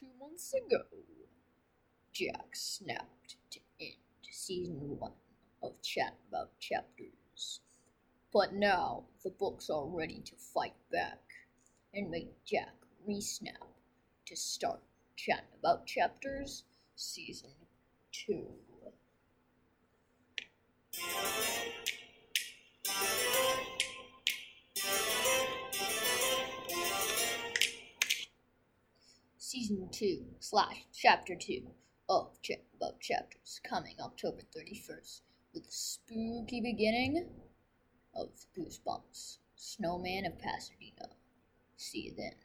two months ago, Jack snapped to end season one of Chat About Chapters. But now the books are ready to fight back and make Jack re-snap to start Chat About Chapters season two. Season 2 slash Chapter 2 of Ch- About Chapters coming October 31st with the spooky beginning of Goosebumps, Snowman of Pasadena. See you then.